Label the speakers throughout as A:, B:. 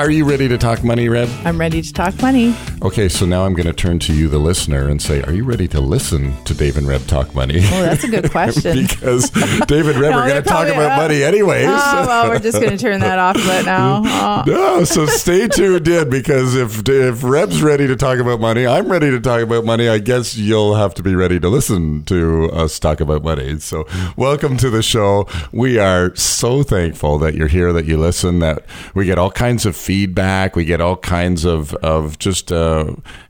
A: Are you ready to talk money, Reb?
B: I'm ready to talk money.
A: Okay, so now I'm going to turn to you, the listener, and say, Are you ready to listen to Dave and Reb talk money?
B: Oh, that's a good question.
A: because Dave and Reb
B: No,
A: are going to talk about
B: uh,
A: money anyways.
B: Oh, well, we're just going to turn that off right now. Oh.
A: No, so stay tuned in because if if Reb's ready to talk about money, I'm ready to talk about money. I guess you'll have to be ready to listen to us talk about money. So, welcome to the show. We are so thankful that you're here, that you listen, that we get all kinds of feedback, we get all kinds of of just uh,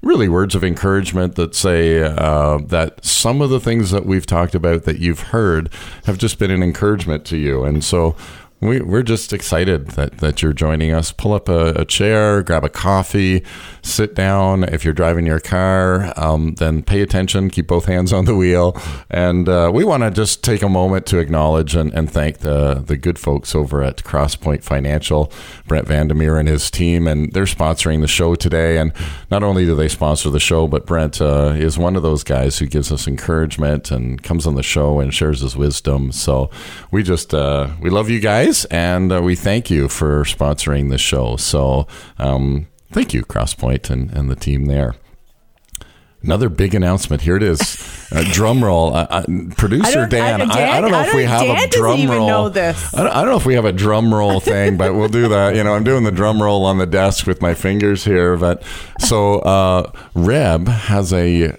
A: really words of encouragement that say uh, that some of the things that we've talked about that you've heard have just been an encouragement to you, and so. We, we're just excited that, that you're joining us. Pull up a, a chair, grab a coffee, sit down. If you're driving your car, um, then pay attention, keep both hands on the wheel. And uh, we want to just take a moment to acknowledge and, and thank the, the good folks over at Crosspoint Financial, Brent Vandermeer and his team. And they're sponsoring the show today. And not only do they sponsor the show, but Brent uh, is one of those guys who gives us encouragement and comes on the show and shares his wisdom. So we just, uh, we love you guys and uh, we thank you for sponsoring the show. So um, thank you, Crosspoint and, and the team there. Another big announcement. Here it is. Uh, drum roll. Uh, uh, producer
B: I
A: Dan.
B: I-
A: I, I don't know if we have
B: Dan
A: a drum roll.
B: know this.
A: I don't, I don't know if we have a drum roll thing, but we'll do that. You know, I'm doing the drum roll on the desk with my fingers here. But so uh, Reb has a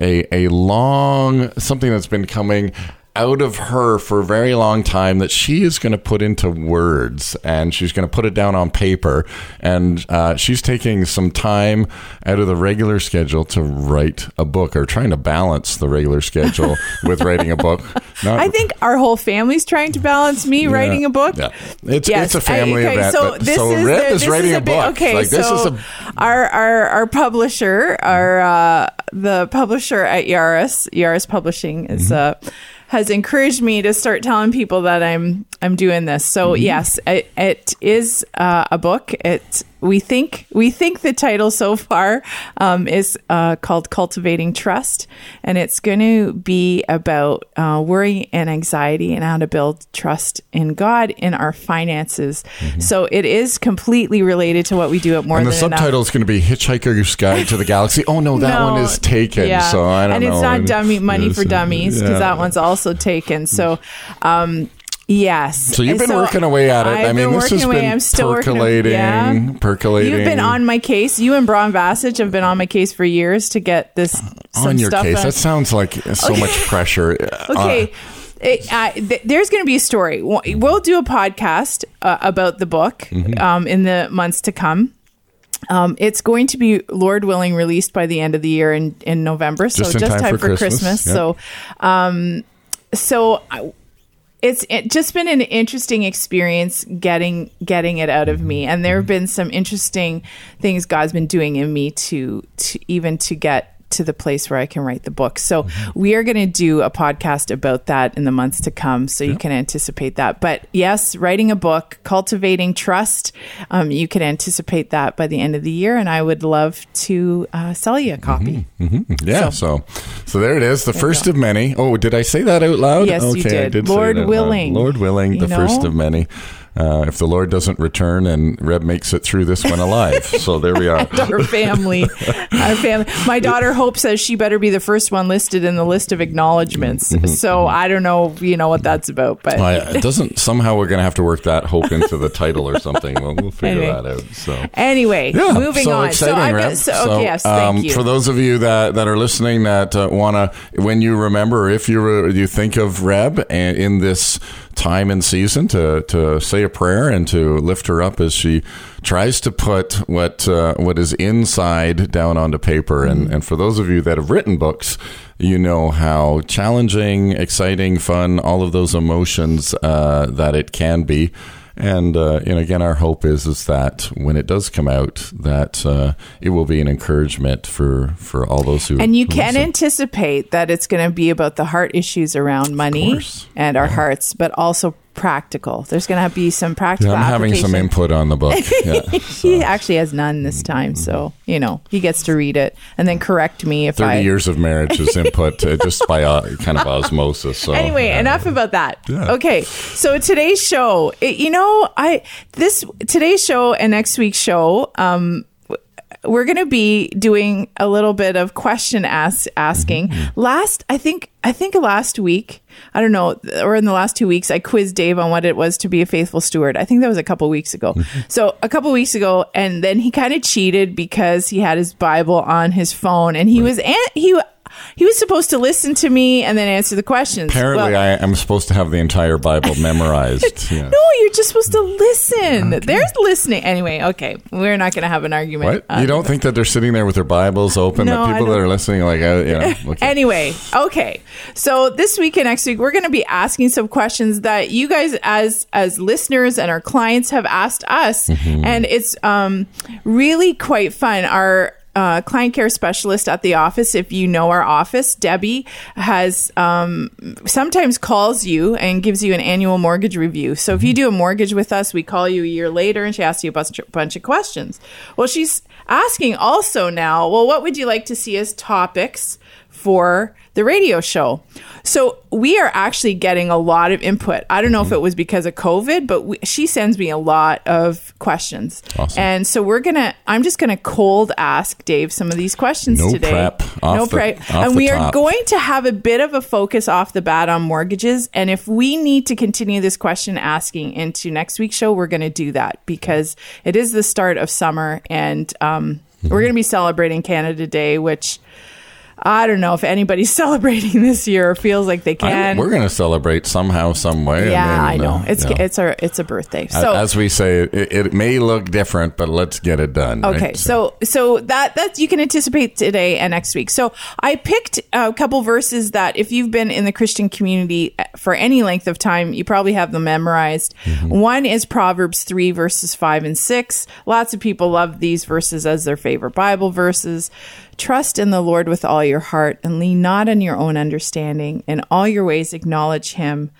A: a a long something that's been coming out of her for a very long time that she is going to put into words and she's going to put it down on paper and uh, she's taking some time out of the regular schedule to write a book or trying to balance the regular schedule with writing a book Not-
B: I think our whole family's trying to balance me
A: Yeah.
B: writing a book.
A: Yeah. It's,
B: Yes.
A: it's a family
B: I- okay,
A: event.
B: So
A: but-
B: this
A: so
B: is
A: Rip
B: the-
A: is
B: this
A: writing
B: is
A: a
B: bit-
A: book.
B: Okay,
A: like this
B: so
A: is a
B: our our our publisher, our uh, the publisher at Yaris, Yaris Publishing is
A: Mm-hmm.
B: uh, has encouraged me to start telling people that I'm I'm doing this. So
A: Mm-hmm.
B: yes, it, it is uh, a book. It we think we think the title so far um, is uh, called Cultivating Trust, and it's going to be about uh, worry and anxiety and how to build trust in God in our finances. So it is completely related to what we do at More
A: Mm-hmm. and the subtitle is going to be Hitchhiker's Guide to the Galaxy. Oh no, that
B: No,
A: one is taken.
B: Yeah.
A: So I don't know.
B: and it's not dummy money for dummies because
A: yeah.
B: that one's also taken. So, um, yes.
A: So you've been
B: So
A: working away at it.
B: I've
A: I mean, this has
B: working away.
A: been
B: I'm still working-
A: percolating,
B: yeah.
A: percolating.
B: You've been on my case. You and Braun Vassage have been on my case for years to get this
A: on your case.
B: done.
A: That sounds like so much pressure.
B: Okay.
A: Uh,
B: It, uh, th- there's going to be a story. We'll do a podcast uh, about the book
A: Mm-hmm.
B: um, in the months to come. Um, it's going to be, Lord willing, released by the end of the year in, in November. So
A: Just in
B: just
A: time
B: time,
A: for
B: for,
A: Christmas,
B: Christmas.
A: yeah.
B: So, um, so I, it's it just been an interesting experience getting getting it out of me, and there have been some interesting things God's been doing in me to to even to get to the place where I can write the book. So we are going to do a podcast about that in the months to come, so you can anticipate that. But yes, writing a book, cultivating trust, um, you can anticipate that by the end of the year, and I would love to uh, sell you a copy.
A: yeah. So, so there it is. The first of many. Oh, did I say that out loud?
B: Yes, you
A: okay, I
B: did.
A: did.
B: Lord
A: that out loud.
B: willing.
A: Lord willing,
B: You
A: the first of many. Uh, if the Lord doesn't return and Reb makes it through this one alive, so there we are.
B: our family. Our family. My daughter Hope says she better be the first one listed in the list of acknowledgments. So I don't know, you know what that's about, but
A: it doesn't somehow we're going to have to work that hope into the title or something. Well, we'll figure
B: Anyway.
A: that out. So.
B: anyway,
A: Yeah,
B: moving
A: so
B: on.
A: Exciting,
B: so, I've
A: Reb.
B: got, so okay, yes,
A: um. For those of you that, that are listening that uh, want to, when you remember, or if you re- you think of Reb and in this time and season to to say a prayer and to lift her up as she tries to put what uh, what is inside down onto paper. And and for those of you that have written books, you know how challenging, exciting, fun, all of those emotions uh, that it can be. And uh, and again, our hope is is that when it does come out, that uh, it will be an encouragement for for all those who
B: And you
A: who
B: can
A: listen.
B: anticipate that it's going to be about the heart issues around money and our hearts, but also practical. There's going to be some practical.
A: Yeah, I'm having some input on the book. Yeah.
B: He actually has none this time, so you know he gets to read it and then correct me if
A: 30
B: I.
A: years of marriage is input uh, just by uh, kind of osmosis. So
B: anyway,
A: uh,
B: enough about that.
A: Yeah.
B: Okay, so today's show, it, you know, I this today's show and next week's show, um, we're going to be doing a little bit of question ask, asking.
A: Mm-hmm.
B: Last, I think, I think last week, I don't know, or in the last two weeks, I quizzed Dave on what it was to be a faithful steward. I think that was a couple weeks ago.
A: Mm-hmm.
B: So a couple weeks ago, and then he kind of cheated because he had his Bible on his phone, and he was an- he. He was supposed to listen to me and then answer the questions.
A: Apparently,
B: Well-
A: I am supposed to have the entire Bible memorized. Yeah.
B: no, you're just supposed to listen. There's listening. Anyway, okay. We're not going to have an argument.
A: What? You don't think that they're sitting there with their Bibles open?
B: No,
A: the people that are listening, like, uh, you know, okay.
B: Anyway, okay. So this week and next week, we're going to be asking some questions that you guys, as as listeners and our clients, have asked us,
A: Mm-hmm.
B: and it's um, really quite fun. Our uh, client care specialist at the office, if you know our office, Debbie has um, sometimes calls you and gives you an annual mortgage review. So if you do a mortgage with us, we call you a year later and she asks you a bunch, bunch of questions. Well, she's asking also now, well, what would you like to see as topics for the radio show? So we are actually getting a lot of input. I don't know if it was because of COVID, but we, she sends me a lot of questions.
A: Awesome.
B: And so we're going to, I'm just going to cold ask Dave some of these questions
A: No
B: today.
A: prep. Off
B: no
A: the-
B: prep. And we are going to have a bit of a focus off the bat on mortgages. And if we need to continue this question asking into next week's show, we're going to do that because it is the start of summer and um, we're going to be celebrating Canada Day, which I don't know if anybody's celebrating this year or feels like they can.
A: we're going to celebrate somehow, some way.
B: yeah, I,
A: mean,
B: know.
A: uh,
B: It's
A: yeah.
B: it's our it's a birthday. So
A: as we say, it, it may look different, but let's get it done.
B: Okay,
A: right?
B: so so that that you can anticipate today and next week. So I picked a couple verses that if you've been in the Christian community for any length of time, you probably have them memorized. One is Proverbs 3 verses 5 and 6. Lots of people love these verses as their favorite Bible verses. Trust in the Lord with all your heart and lean not on your own understanding. In all your ways acknowledge him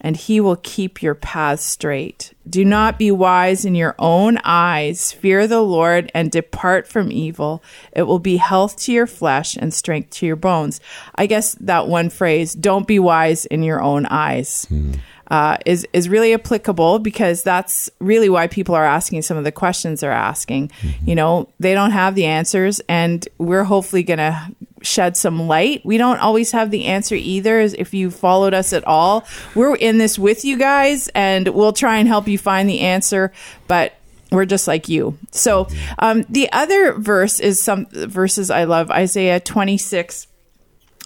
B: and he will keep your paths straight. Do not be wise in your own eyes. Fear the Lord and depart from evil. It will be health to your flesh and strength to your bones. I guess that one phrase, don't be wise in your own eyes. Hmm. Uh, is is really applicable because that's really why people are asking some of the questions they're asking. You know, they don't have the answers, and we're hopefully going to shed some light. We don't always have the answer either. If you followed us at all, we're in this with you guys, and we'll try and help you find the answer. But we're just like you. So um, the other verse is some verses I love. Isaiah twenty six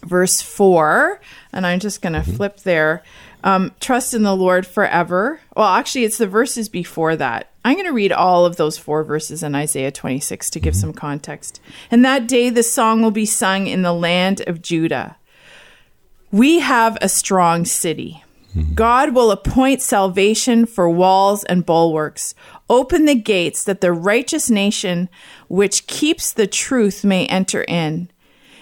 B: verse 4 and i'm just going to flip there um, trust in the lord forever. Well actually it's the verses before that. I'm going to read all of those four verses in isaiah 26 to give some context. And that day the song will be sung in the land of judah. We have a strong city. God will appoint salvation for walls and bulwarks. Open the gates that the righteous nation which keeps the truth may enter in.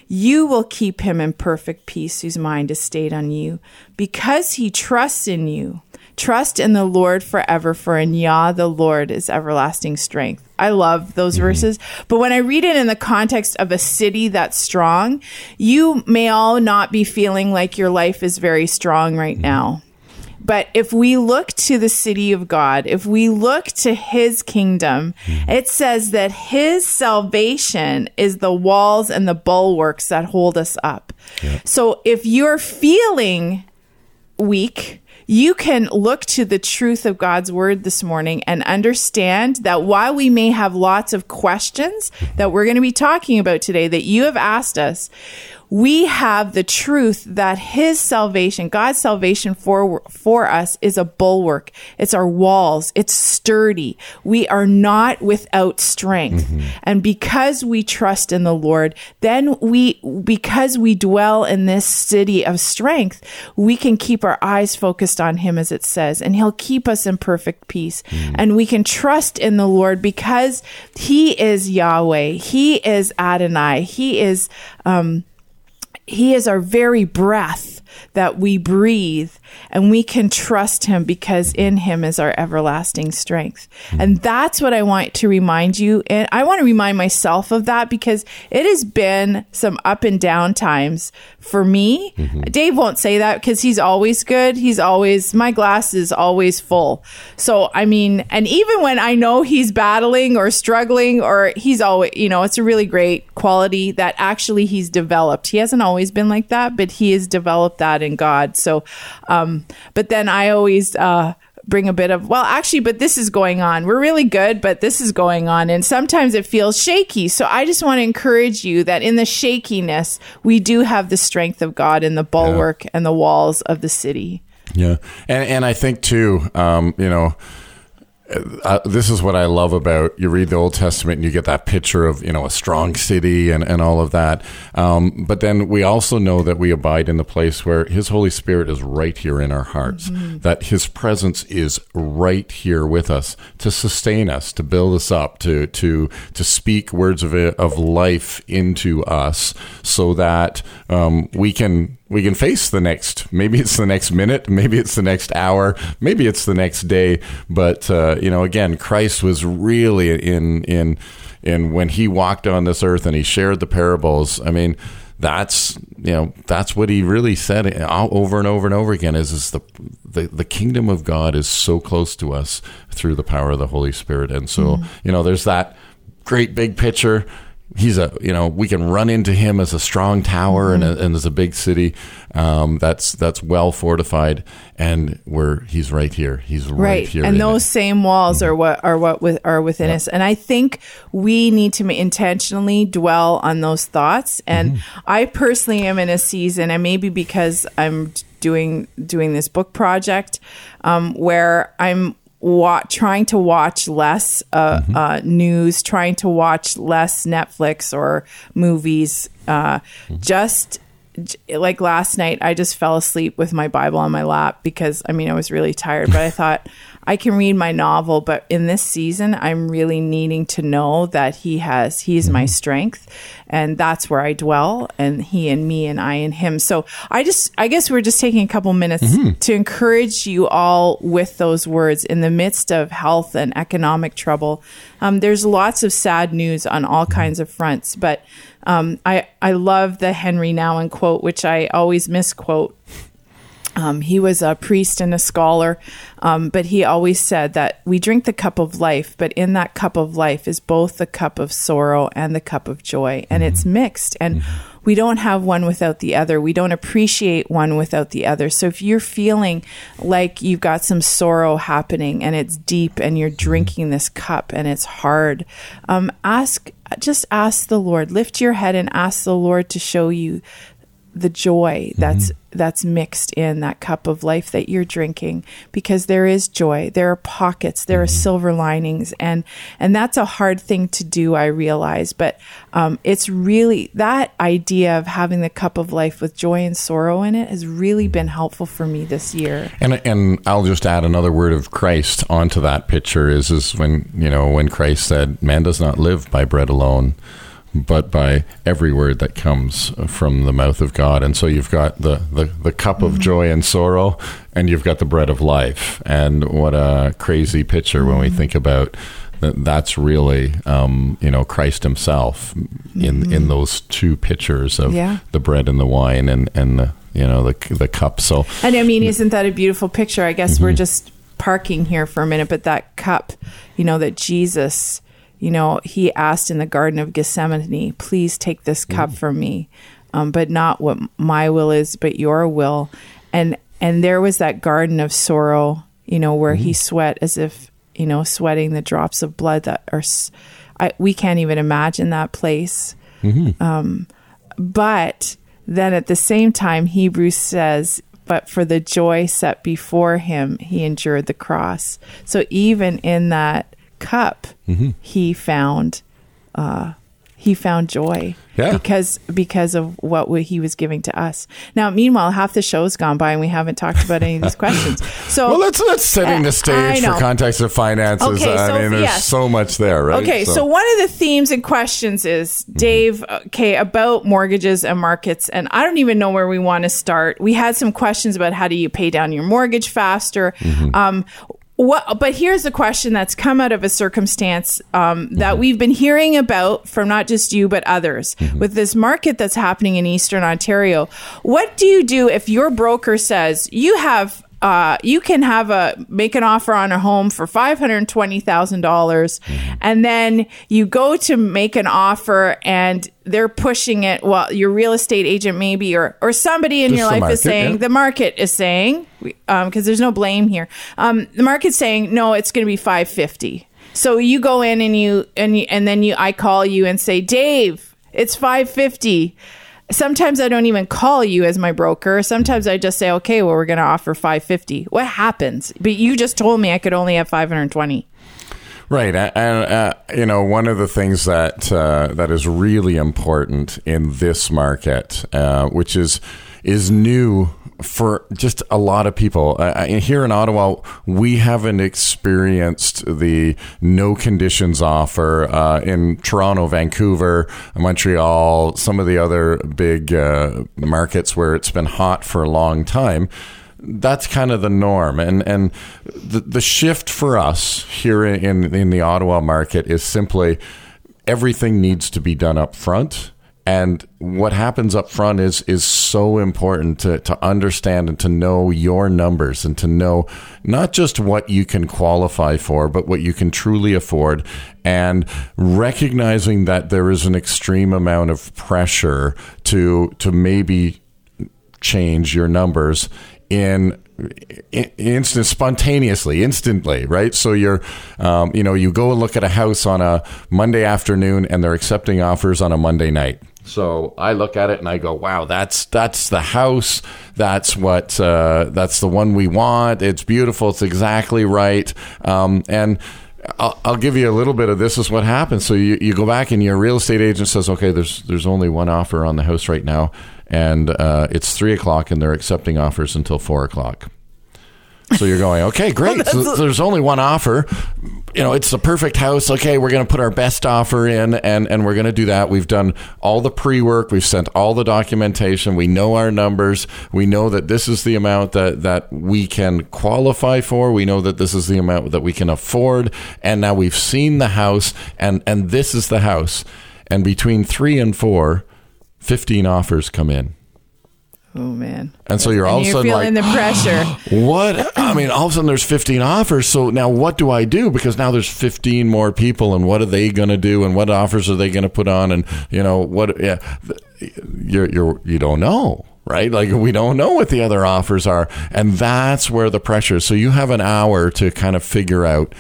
B: You will keep him in perfect peace whose mind is stayed on you, because he trusts in you. Trust in the Lord forever, for in Yah the Lord is everlasting strength. I love those mm-hmm. verses. But when I read it in the context of a city that's strong, you may all not be feeling like your life is very strong right mm-hmm. now. But if we look to the city of God, if we look to his kingdom, mm-hmm. it says that his salvation is the walls and the bulwarks that hold us up. So if you're feeling weak, you can look to the truth of God's word this morning and understand that while we may have lots of questions that we're going to be talking about today that you have asked us, we have the truth that his salvation, God's salvation for, for us is a bulwark. It's our walls. It's sturdy. We are not without strength. And because we trust in the Lord, then we, because we dwell in this city of strength, we can keep our eyes focused on him as it says, and he'll keep us in perfect peace. And we can trust in the Lord because he is Yahweh. He is Adonai. He is, um, he is our very breath that we breathe and we can trust him because in him is our everlasting strength. Hmm. And that's what I want to remind you. And I want to remind myself of that because it has been some up and down times for me. Mm-hmm. Dave won't say that because he's always good. He's always, my glass is always full. So, I mean, and even when I know he's battling or struggling or he's always, you know, it's a really great quality that actually he's developed. He hasn't always been like that, but he has developed that in God. So, um, but then I always, uh, bring a bit of well actually but this is going on. We're really good but this is going on. And sometimes it feels shaky. So i just want to encourage you that in the shakiness we do have the strength of god in the bulwark and the walls of the city.
A: Yeah, and and I think too, um, you know, uh, this is what I love about you read the Old Testament and you get that picture of you know a strong city and and all of that. Um, but then we also know that we abide in the place where His Holy Spirit is right here in our hearts. That His presence is right here with us to sustain us, to build us up, to to to speak words of of life into us, so that um, we can we can face the next maybe it's the next minute maybe it's the next hour maybe it's the next day. But uh, you know again christ was really in in in when he walked on this earth and he shared the parables. I mean that's you know that's what he really said over and over and over again is is the the, the kingdom of god is so close to us through the power of the holy spirit. And so you know there's that great big picture he's a you know we can run into him as a strong tower and, a, and as a big city. Um, that's that's well fortified and where he's right here. He's right,
B: right.
A: here
B: and those
A: it.
B: same walls are what are what with are within us. And i think we need to intentionally dwell on those thoughts. And i personally am in a season and maybe because i'm doing doing this book project um, where i'm wa- trying to watch less uh, uh, news trying to watch less netflix or movies uh, just j- like last night i just fell asleep with my bible on my lap because i mean i was really tired but i thought i can read my novel but in this season i'm really needing to know that he has he is my strength and that's where i dwell and he and me and i and him. So i just i guess we're just taking a couple minutes to encourage you all with those words. In the midst of health and economic trouble um, there's lots of sad news on all kinds of fronts but um, I, I love the Henri Nouwen quote, which I always misquote. Um, he was a priest and a scholar, um, but he always said that we drink the cup of life, but in that cup of life is both the cup of sorrow and the cup of joy, and it's mixed. And we don't have one without the other. We don't appreciate one without the other. So if you're feeling like you've got some sorrow happening and it's deep and you're drinking this cup and it's hard, um, ask, just ask the Lord. Lift your head and ask the Lord to show you the joy that's mm-hmm. that's mixed in that cup of life that you're drinking because there is joy. There are pockets. There are mm-hmm. silver linings. And and that's a hard thing to do i realize. But um, it's really that idea of having the cup of life with joy and sorrow in it has really mm-hmm. been helpful for me this year.
A: And and I'll just add another word of Christ onto that picture is is when you know when Christ said man does not live by bread alone but by every word that comes from the mouth of God. And so you've got the the, the cup of mm-hmm. joy and sorrow and you've got the bread of life. And what a crazy picture when we mm-hmm. think about that that's really um, you know Christ himself in mm-hmm. in those two pictures of
B: Yeah.
A: the bread and the wine and and the you know the the cup. So
B: And I mean, isn't that a beautiful picture? I guess we're just parking here for a minute, but that cup, you know, that Jesus, you know, he asked in the Garden of Gethsemane, please take this cup from me, um, but not what my will is, but your will. And and there was that garden of sorrow, you know, where he sweat as if, you know, sweating the drops of blood that are, I, we can't even imagine that place Um, but then at the same time, Hebrews says, but for the joy set before him, he endured the cross. So even in that cup,
A: Mm-hmm.
B: he found uh, he found joy
A: Yeah.
B: because because of what we- he was giving to us. Now, meanwhile, half the show's gone by and we haven't talked about any of these questions. So
A: Well, let's setting
B: Uh,
A: the stage for context of finances.
B: Okay,
A: I
B: so-
A: mean, there's
B: yes.
A: so much there, right?
B: Okay, so. one of the themes and questions is Dave, okay, about mortgages and markets, and I don't even know where we want to start. We had some questions about how do you pay down your mortgage faster. Um, what, but here's a question that's come out of a circumstance um, that we've been hearing about from not just you but others with this market that's happening in Eastern Ontario. What do you do if your broker says you have uh, you can have a make an offer on a home for five hundred twenty thousand dollars, and then you go to make an offer, and they're pushing it. Well, your real estate agent maybe, or or somebody in
A: Just
B: your life is saying
A: yeah.
B: the market is saying because there's no blame here. Um, the market's saying no, it's going to be five fifty. So you go in and you and you, and then you I call you and say, Dave, it's five fifty. Sometimes I don't even call you as my broker. Sometimes I just say, okay, well, we're going to offer 550. What happens? But you just told me I could only have 520.
A: Right, and uh, you know one of the things that uh, that is really important in this market, uh, which is is new for just a lot of people. Here in Ottawa. We haven't experienced the no conditions offer uh, in Toronto, Vancouver, Montreal, some of the other big uh, markets where it's been hot for a long time. That's kind of the norm. And and the, the shift for us here in in the Ottawa market is simply everything needs to be done up front and what happens up front is is so important to, to understand and to know your numbers and to know not just what you can qualify for, but what you can truly afford, and recognizing that there is an extreme amount of pressure to to maybe change your numbers in in- instant spontaneously instantly right? So you're um, you know you go and look at a house on a monday afternoon and they're accepting offers on a monday night so I look at it and I go, "Wow, that's that's the house. That's what uh, that's the one we want. It's beautiful. It's exactly right." Um, and I'll, I'll give you a little bit of this is what happens. So you, you go back and your real estate agent says, "Okay, there's there's only one offer on the house right now, and uh, it's three o'clock, and they're accepting offers until four o'clock." So you're going, okay, great. So there's only one offer. You know, it's the perfect house. Okay, we're going to put our best offer in, and and we're going to do that. We've done all the pre work. We've sent all the documentation. We know our numbers. We know that this is the amount that that we can qualify for. We know that this is the amount that we can afford. And now we've seen the house, and and this is the house. And between three and four, 15 offers come in.
B: Oh, man.
A: And so you're all
B: And
A: of a sudden
B: feeling
A: like,
B: the pressure.
A: what? I mean, all of a sudden there's 15 offers. So now what do I do? Because now there's 15 more people, and what are they going to do? And what offers are they going to put on? And you know what? Yeah, you're you're you don't know. Right, like we don't know what the other offers are, and that's where the pressure. is. So you have an hour to kind of figure out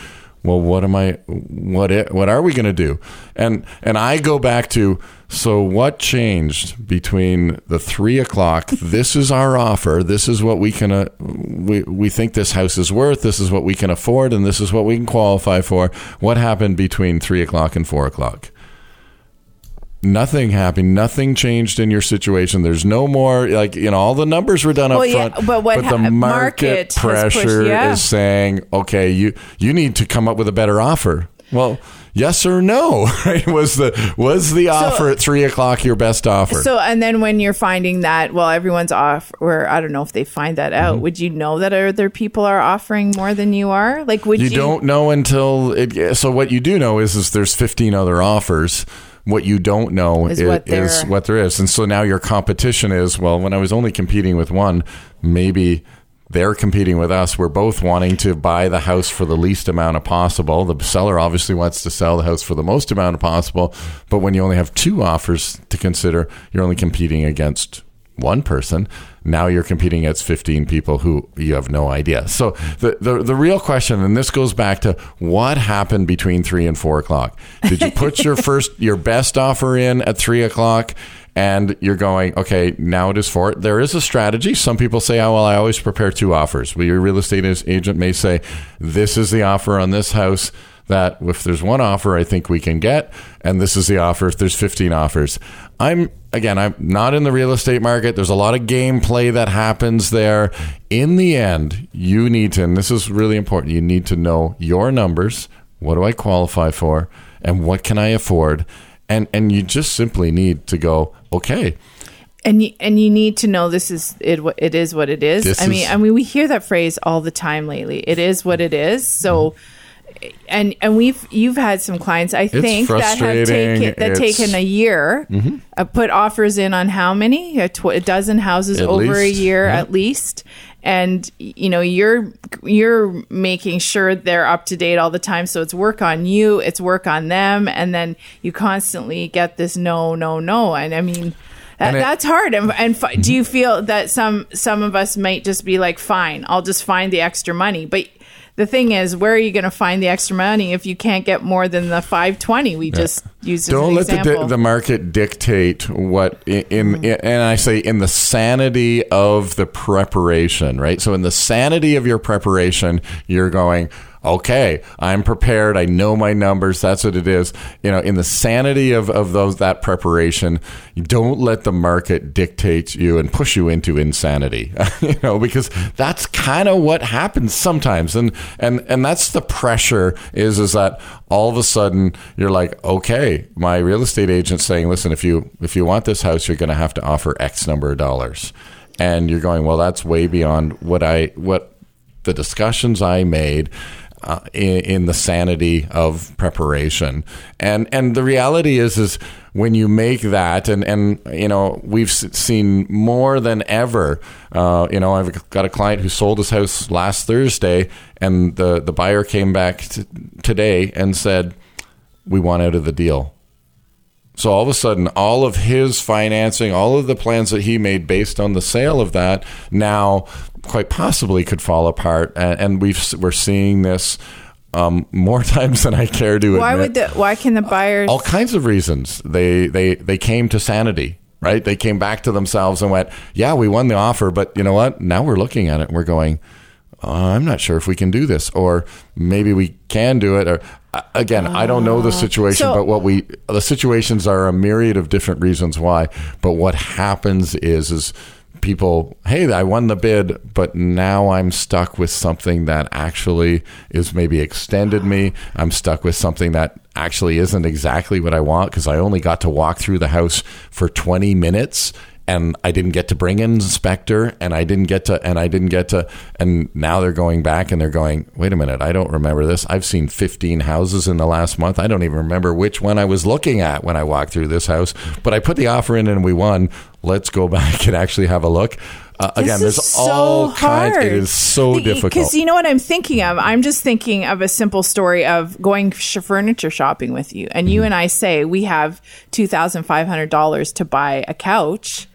A: well what am i what i- what are we going to do? And and i go back to so what changed between the three o'clock this is our offer this is what we can uh, we, we think this house is worth this is what we can afford and this is what we can qualify for. What happened between three o'clock and four o'clock Nothing happened. Nothing changed in your situation. There's no more like you know all the numbers were done up
B: Well, yeah,
A: front.
B: but what
A: the
B: ha-
A: market,
B: market
A: pressure
B: pushed- yeah.
A: is saying, okay, you you need to come up with a better offer. Well, yes or no? Right? Was the was the offer at three o'clock your best offer?
B: So, and then when you're finding that, well, everyone's off, or I don't know if they find that out,
A: Mm-hmm.
B: would you know that other people are offering more than you are? Like, would you?
A: you don't know until it. So what you do know is is there's 15 other offers. What you don't know
B: Is
A: is,
B: what
A: is what there is, and so now your competition is well. When I was only competing with one, maybe they're competing with us. We're both wanting to buy the house for the least amount of possible. The seller obviously wants to sell the house for the most amount of possible. But when you only have two offers to consider, you're only competing against one person. Now you're competing against 15 people who you have no idea. So the, the, the real question, and this goes back to what happened between three and four o'clock. Did you put your first, your best offer in at three o'clock? and you're going, okay, now it is for it. There is a strategy. Some people say, oh, well, I always prepare two offers. Well, your real estate agent may say, this is the offer on this house that if there's one offer I think we can get, and this is the offer if there's 15 offers. I'm again, I'm not in the real estate market. There's a lot of gameplay that happens there. In the end, you need to, and this is really important, you need to know your numbers. What do I qualify for? And what can I afford? And and you just simply need to go, okay,
B: and you, and you need to know this is it what it is what it is.
A: This
B: I mean,
A: is-
B: I mean we hear that phrase all the time lately. It is what it is. So mm-hmm. And and we've you've had some clients I think that have taken that
A: It's-
B: taken a year uh, put offers in on how many? A, tw- a dozen houses
A: At
B: over
A: least,
B: a year
A: yeah.
B: at least. And you know you're you're making sure they're up to date all the time. So it's work on you it's work on them and then you constantly get this no no no. And I mean that,
A: it-
B: that's hard. And, and fi- do you feel that some some of us might just be like fine I'll just find the extra money but the thing is, where are you going to find the extra money if you can't get more than the five twenty we just used as
A: Don't
B: an
A: let the,
B: example?
A: di- the market dictate what in, in,
B: Mm-hmm.
A: and I say in the sanity of the preparation, right? So in the sanity of your preparation, you're going, okay, I'm prepared. I know my numbers. That's what it is. You know, in the sanity of, of those that preparation, don't let the market dictate you and push you into insanity. you know, because that's kind of what happens sometimes. And and and that's the pressure is is that all of a sudden you're like, okay, my real estate agent's saying, listen, if you if you want this house, you're going to have to offer X number of dollars. And you're going, well, that's way beyond what I what the discussions I made uh, in, in the sanity of preparation. And and the reality is is when you make that, and and you know we've seen more than ever. Uh, you know, I've got a client who sold his house last Thursday, and the the buyer came back t- today and said, "We want out of the deal." So all of a sudden, all of his financing, all of the plans that he made based on the sale of that, now quite possibly could fall apart. And, and we've we're seeing this um, more times than I care to
B: why
A: admit.
B: would the why can the buyers
A: all kinds of reasons. They they they came to sanity. Right? They came back to themselves and went, "Yeah, we won the offer, but you know what? Now we're looking at it and we're going, uh, I'm not sure if we can do this, or maybe we can do it. Or again, I don't know the ah. situation,
B: So-
A: but what we the situations are a myriad of different reasons why. But what happens is is people, hey, I won the bid, but now I'm stuck with something that actually is maybe extended me. I'm stuck with something that actually isn't exactly what I want because I only got to walk through the house for 20 minutes and I didn't get to bring in inspector and I didn't get to and I didn't get to and now they're going back and they're going wait a minute I don't remember this I've seen 15 houses in the last month I don't even remember which one I was looking at when I walked through this house but I put the offer in and we won let's go back and actually have a look uh,
B: This
A: again
B: is
A: there's
B: so
A: all kinds
B: hard.
A: it is so difficult
B: Because you know what I'm thinking of? I'm just thinking of a simple story of going sh- furniture shopping with you. And
A: Mm-hmm.
B: you and I say we have $2,500 to buy a couch.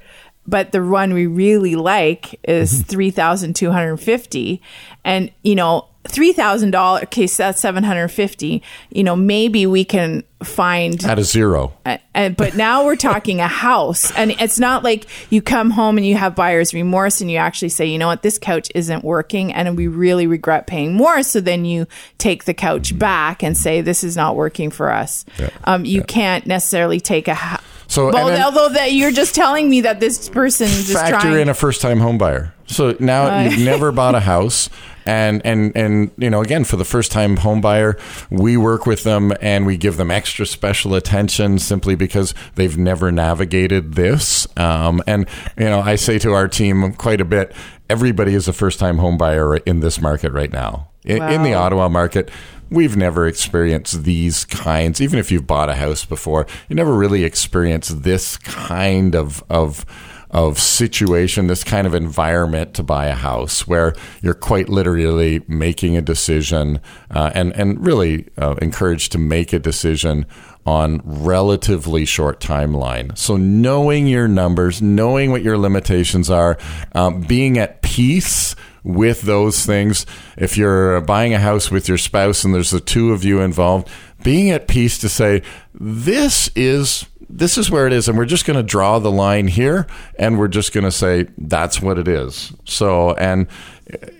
B: But the one we really like is
A: Mm-hmm.
B: three thousand two hundred fifty, and you know three thousand dollars. Okay, so that's seven hundred fifty. You know, maybe we can find
A: at a zero
B: uh, and, but now we're talking a house and it's not like you come home and you have buyer's remorse and you actually say you know what this couch isn't working and we really regret paying more so then you take the couch back and say this is not working for us um, you can't necessarily take a ha-
A: So,
B: well,
A: then-
B: although that you're just telling me that this person is
A: factor
B: trying
A: in a first time home buyer. So now you've never bought a house and and and you know again for the first time home buyer we work with them and we give them extra special attention simply because they've never navigated this. Um, and you know I say to our team quite a bit everybody is a first time home buyer in this market right now. In, in the Ottawa market we've never experienced these kinds even if you've bought a house before you never really experienced this kind of of of situation, this kind of environment to buy a house where you're quite literally making a decision uh, and, and really uh, encouraged to make a decision on relatively short timeline. So knowing your numbers, knowing what your limitations are, um, being at peace with those things. If you're buying a house with your spouse and there's the two of you involved, being at peace to say, this is this is where it is, and we're just going to draw the line here, and we're just going to say that's what it is. So, and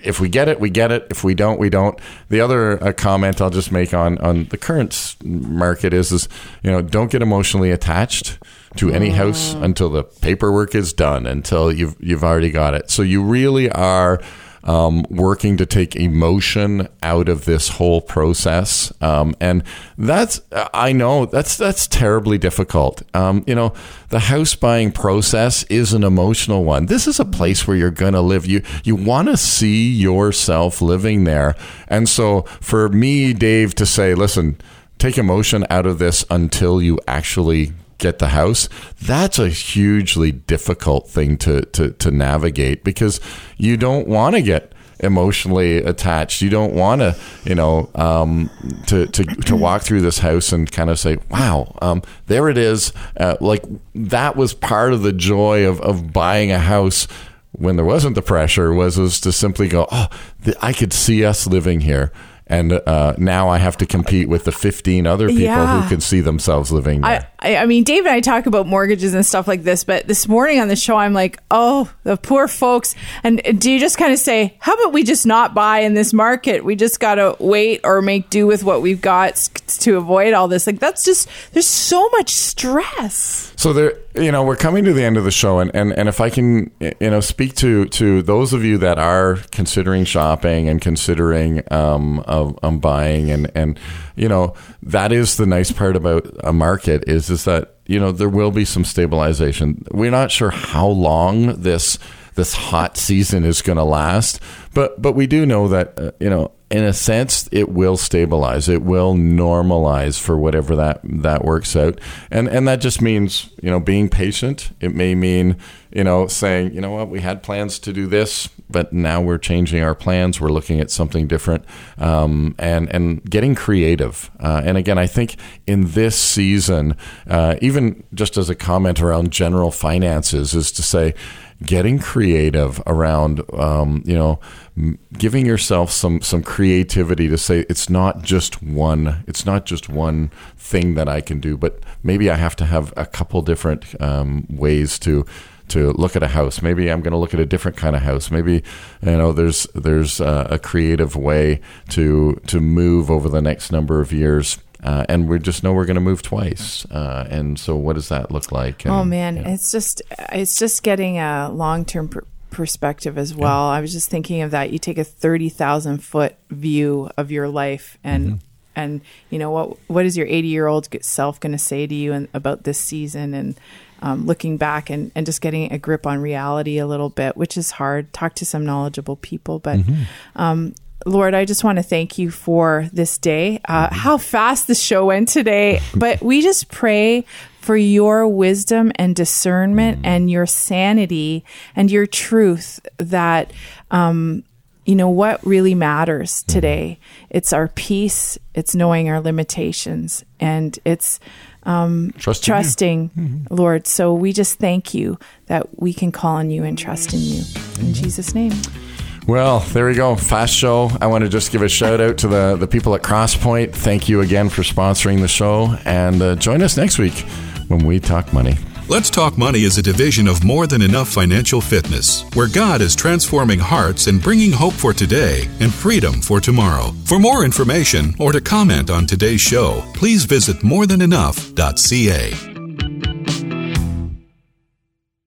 A: if we get it, we get it. If we don't, we don't. The other uh, comment I'll just make on on the current market is is you know don't get emotionally attached to any house until the paperwork is done, until you've you've already got it. So you really are um, working to take emotion out of this whole process, um, and that's I know that's that's terribly difficult. Um, you know, the house buying process is an emotional one. This is a place where you're going to live. You you want to see yourself living there, and so for me, Dave, to say, listen, take emotion out of this until you actually get the house that's a hugely difficult thing to to, to navigate because you don't want to get emotionally attached. You don't want to you know um, to, to to walk through this house and kind of say wow um, there it is. Uh, like that was part of the joy of, of buying a house when there wasn't the pressure was was to simply go oh i could see us living here and uh, now I have to compete with the 15 other people
B: Yeah.
A: who can see themselves living there.
B: I, I I mean, Dave and I talk about mortgages and stuff like this, but this morning on the show, I'm like, oh, the poor folks. And do you just kind of say, how about we just not buy in this market? We just got to wait or make do with what we've got to avoid all this. Like, that's just, there's so much stress.
A: So there, you know, we're coming to the end of the show, and, and, and if I can, you know, speak to to those of you that are considering shopping and considering um, um buying, and and you know, that is the nice part about a market is is that you know there will be some stabilization. We're not sure how long this this hot season is going to last, but but we do know that uh, you know in a sense it will stabilize. It will normalize for whatever that that works out. And and that just means you know being patient. It may mean you know saying you know what? We had plans to do this but now we're changing our plans. We're looking at something different. Um, and and getting creative. Uh, and again I think in this season uh, even just as a comment around general finances is to say getting creative around um, you know giving yourself some some creativity to say it's not just one it's not just one thing that I can do but maybe I have to have a couple different um, ways to to look at a house. Maybe I'm going to look at a different kind of house. Maybe you know there's there's uh, a creative way to to move over the next number of years uh, and we just know we're going to move twice uh, and so what does that look like
B: Oh man,
A: you know.
B: it's just it's just getting a long term pr- perspective as well. I was just thinking of that. You take a thirty thousand foot view of your life, and
A: Mm-hmm.
B: and you know what what is your eighty year old self going to say to you and, about this season and. Um, looking back and, and just getting a grip on reality a little bit, which is hard. Talk to some knowledgeable people, but um, Lord, I just want to thank you for this day. Uh, how fast the show went today, but we just pray for your wisdom and discernment and your sanity and your truth that, um, you know, what really matters today. It's our peace, it's knowing our limitations, and it's um,
A: Trusting
B: trusting, Lord. So we just thank you that we can call on you and trust in you. In Jesus' name.
A: Well, there we go. Fast show. I want to just give a shout out to the, the people at Crosspoint. Thank you again for sponsoring the show. And uh, join us next week when we talk money.
C: Let's Talk Money is a division of More Than Enough Financial Fitness, where God is transforming hearts and bringing hope for today and freedom for tomorrow. For more information or to comment on today's show, please visit morethanenough.ca.